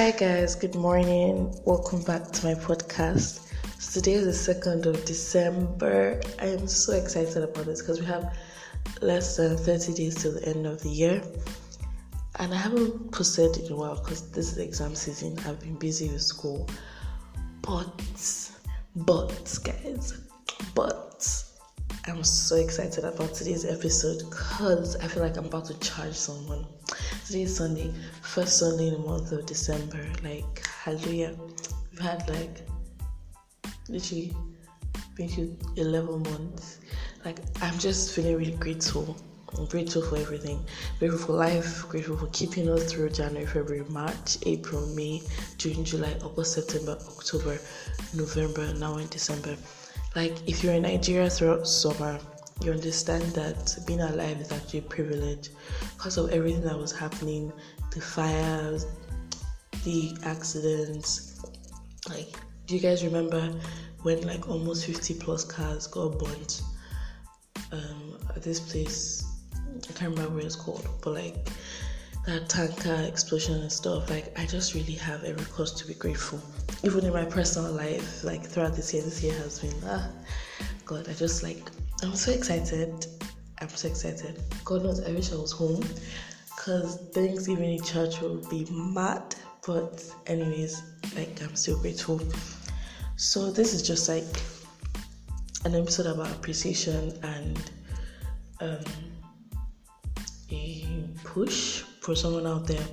Hi, guys, good morning. Welcome back to my podcast. So today is the 2nd of December. I am so excited about this because we have less than 30 days till the end of the year. And I haven't posted in a while because this is exam season. I've been busy with school. But, but, guys, but I'm so excited about today's episode because I feel like I'm about to charge someone. Today is Sunday, first Sunday in the month of December. Like, hallelujah. We've had like literally been to 11 months. Like, I'm just feeling really grateful. I'm grateful for everything. Grateful for life. Grateful for keeping us through January, February, March, April, May, June, July, August, September, October, November, now in December. Like, if you're in Nigeria throughout summer, you understand that being alive is actually a privilege because of everything that was happening the fires, the accidents. Like, do you guys remember when like almost 50 plus cars got burnt um, at this place? I can't remember what it's called, but like that tanker explosion and stuff. Like, I just really have every cause to be grateful. Even in my personal life, like throughout this year, this year has been ah, God. I just like I'm so excited. I'm so excited. God knows, I wish I was home because Thanksgiving in church will be mad. But, anyways, like, I'm still grateful. So, this is just like an episode about appreciation and um, a push for someone out there.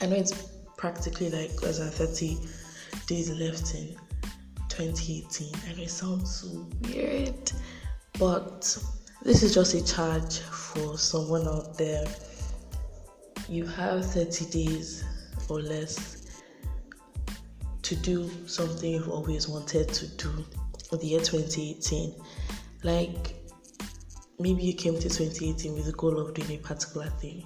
I know it's practically like as a 30 days left in 2018. I know it sounds so weird, but this is just a charge for someone out there. You have 30 days or less to do something you've always wanted to do in the year 2018. Like maybe you came to 2018 with the goal of doing a particular thing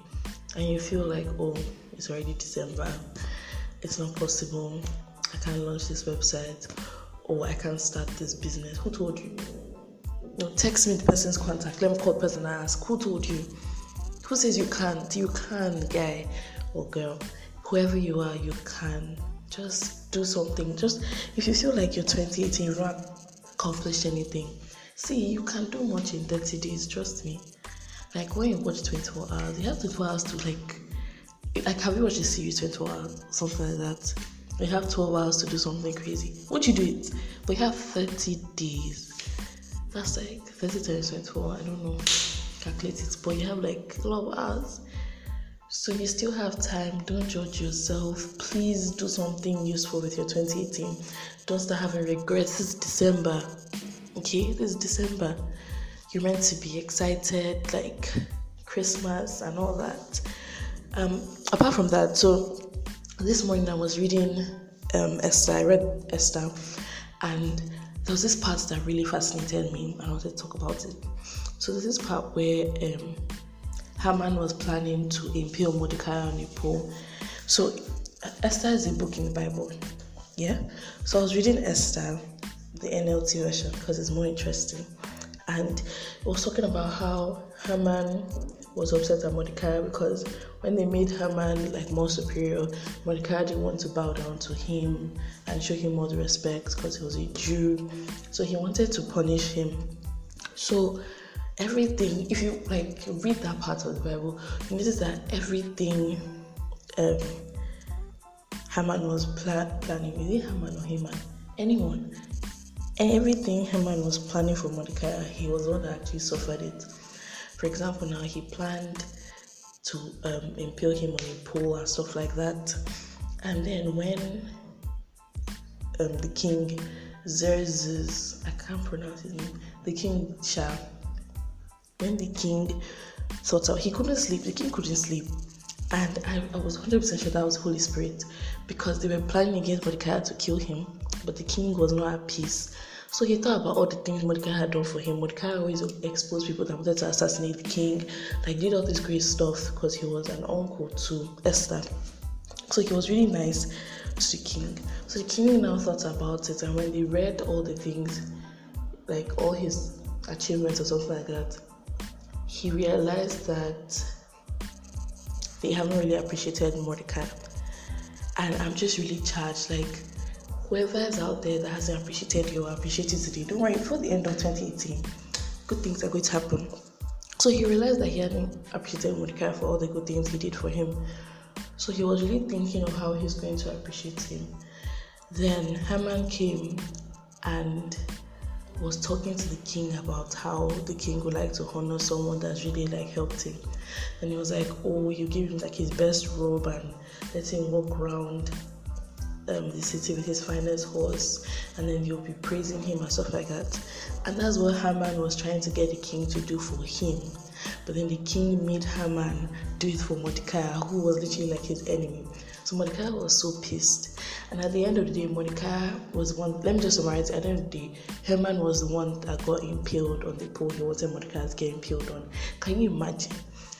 and you feel like, oh, it's already December, it's not possible, I can't launch this website, or I can't start this business. Who told you? No, text me the person's contact. Let me call the person and ask, who told you? Who says you can't? You can, guy or girl. Whoever you are, you can. Just do something. Just if you feel like you're 2018, you've not accomplished anything. See, you can do much in 30 days, trust me. Like when you watch 24 hours, you have 24 hours to like like have you watched a series 24 hours, something like that? You have 12 hours to do something crazy. Would you do it? But you have 30 days. That's like 30 times 24. I don't know. Calculate it. But you have like a lot of hours. So you still have time. Don't judge yourself. Please do something useful with your 2018. Don't start having regrets. This is December. Okay? This is December. You're meant to be excited, like Christmas and all that. Um, apart from that, so this morning I was reading um, Esther. I read Esther, and there was this part that really fascinated me, and I wanted to talk about it. So there's this part where um, Haman was planning to impale Mordecai on a pole. So Esther is a book in the Bible, yeah. So I was reading Esther, the NLT version, because it's more interesting, and it was talking about how Haman was upset at Mordecai because when they made Haman like more superior, Mordecai didn't want to bow down to him and show him all the respect because he was a Jew. So he wanted to punish him. So everything, if you like read that part of the Bible, you notice that everything um, Haman was pla- planning, is it Haman or Haman? Anyone. Everything Haman was planning for Mordecai, he was the one that actually suffered it. For example, now he planned to um, impale him on a pole and stuff like that. And then when um, the king Xerxes, I can't pronounce his name, the king Shah, when the king thought out, he couldn't sleep, the king couldn't sleep. And I, I was 100% sure that was Holy Spirit because they were planning against Mordecai to kill him, but the king was not at peace. So he thought about all the things Mordecai had done for him. Mordecai always exposed people that wanted to assassinate the king, like did all this great stuff because he was an uncle to Esther. So he was really nice to the king. So the king now thought about it, and when they read all the things, like all his achievements or something like that, he realized that they haven't really appreciated Mordecai. and I'm just really charged. Like whoever is out there that hasn't appreciated you, appreciate it today. Don't worry, before the end of 2018, good things are going to happen. So he realized that he hadn't appreciated Mordecai for all the good things he did for him. So he was really thinking of how he's going to appreciate him. Then Haman came and was talking to the king about how the king would like to honor someone that's really like helped him. And he was like, Oh, you give him like his best robe and let him walk around um, the city with his finest horse, and then you'll be praising him and stuff like that. And that's what Haman was trying to get the king to do for him. But then the king made Haman do it for Mordecai, who was literally like his enemy. So Mordecai was so pissed. And at the end of the day, Mordecai was one. Let me just summarize. At the end of the day, Haman was the one that got impaled on the pole. He wasn't Mordecai's getting impaled on. Can you imagine?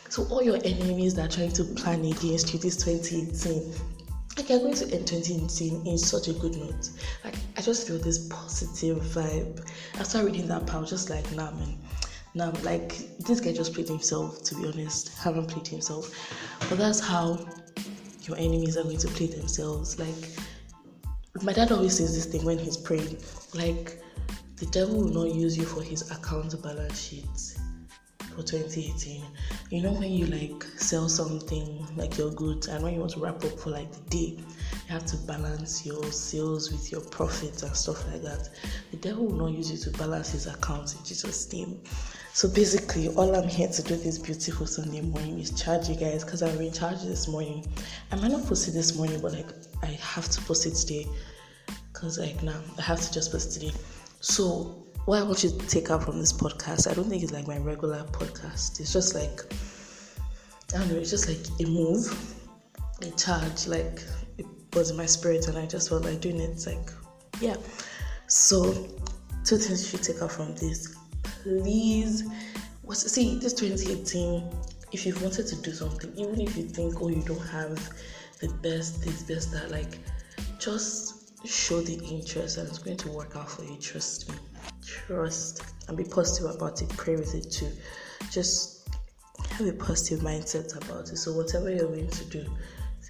So all your enemies that are trying to plan against you this 2018, like you're going to end 2018 in such a good note. Like I just feel this positive vibe. After reading that part, I was just like, nah man. Nah, like this guy just played himself, to be honest. Haman played himself. But that's how your enemies are going to play themselves. Like my dad always says this thing when he's praying, like the devil will not use you for his account balance sheet for 2018. You know when you like sell something like your goods and when you want to wrap up for like the day, you have to balance your sales with your profits and stuff like that. The devil will not use you to balance his accounts in Jesus' name. So basically, all I'm here to do this beautiful Sunday morning is charge you guys because I've been charged this morning. I might not post it this morning, but like I have to post it today because like now I have to just post today. So what I want you to take out from this podcast, I don't think it's like my regular podcast. It's just like I don't know, it's just like a move, a charge, like it was in my spirit and I just felt like doing it. It's like yeah. So two things you should take out from this please was see this 2018 if you've wanted to do something even if you think oh you don't have the best this best that like just show the interest and it's going to work out for you trust me trust and be positive about it pray with it too. Just have a positive mindset about it. So whatever you're going to do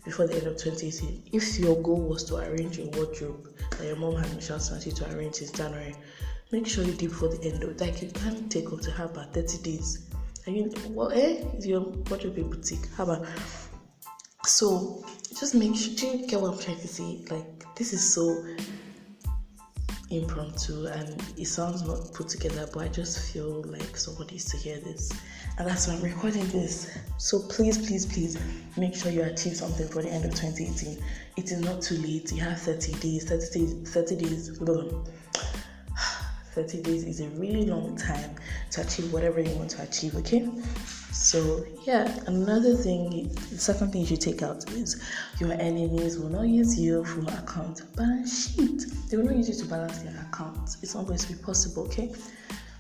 before the end of 2018 if your goal was to arrange a wardrobe that your mom had Michelle you to arrange in January make sure you do before the end. Of like you can't take up to have about 30 days. I mean well eh is your wardrobe a boutique? How about? So just make sure do you get what I'm trying to say? Like this is so impromptu and it sounds not put together but I just feel like somebody needs to hear this. And that's why I'm recording this. So please please please make sure you achieve something for the end of 2018 it is not too late. You have 30 days. 30 days 30 days 30 days is a really long time to achieve whatever you want to achieve, okay? So, yeah, another thing, the second thing you should take out is your enemies will not use you for account balance sheet. They will not use you to balance their account. It's not going to be possible, okay?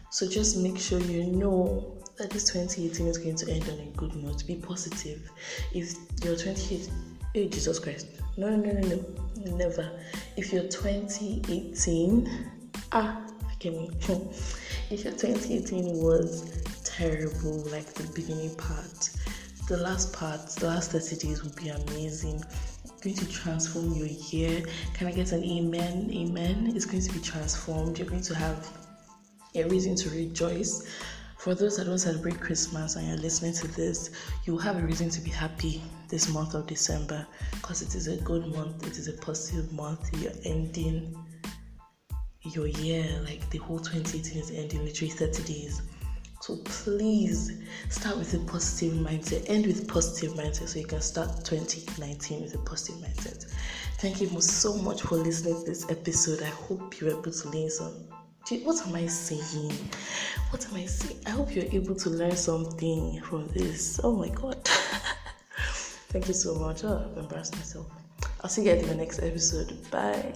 So, just make sure you know that this 2018 is going to end on a good note. Be positive. If you're 28, hey, Jesus Christ. No, no, no, no, no, never. If you're 2018, ah, if your 2018 was terrible, like the beginning part, the last part, the last 30 days will be amazing. going to transform your year. Can I get an amen? Amen. It's going to be transformed. You're going to have a reason to rejoice. For those that don't celebrate Christmas and you're listening to this, you will have a reason to be happy this month of December because it is a good month, it is a positive month. You're ending your year, like the whole 2018 is ending literally 30 days. So please start with a positive mindset, end with positive mindset so you can start 2019 with a positive mindset. Thank you so much for listening to this episode. I hope you were able to learn some. What am I saying? What am I saying? I hope you're able to learn something from this. Oh my god. Thank you so much. Oh, I've embarrassed myself. I'll see you guys in the next episode. Bye.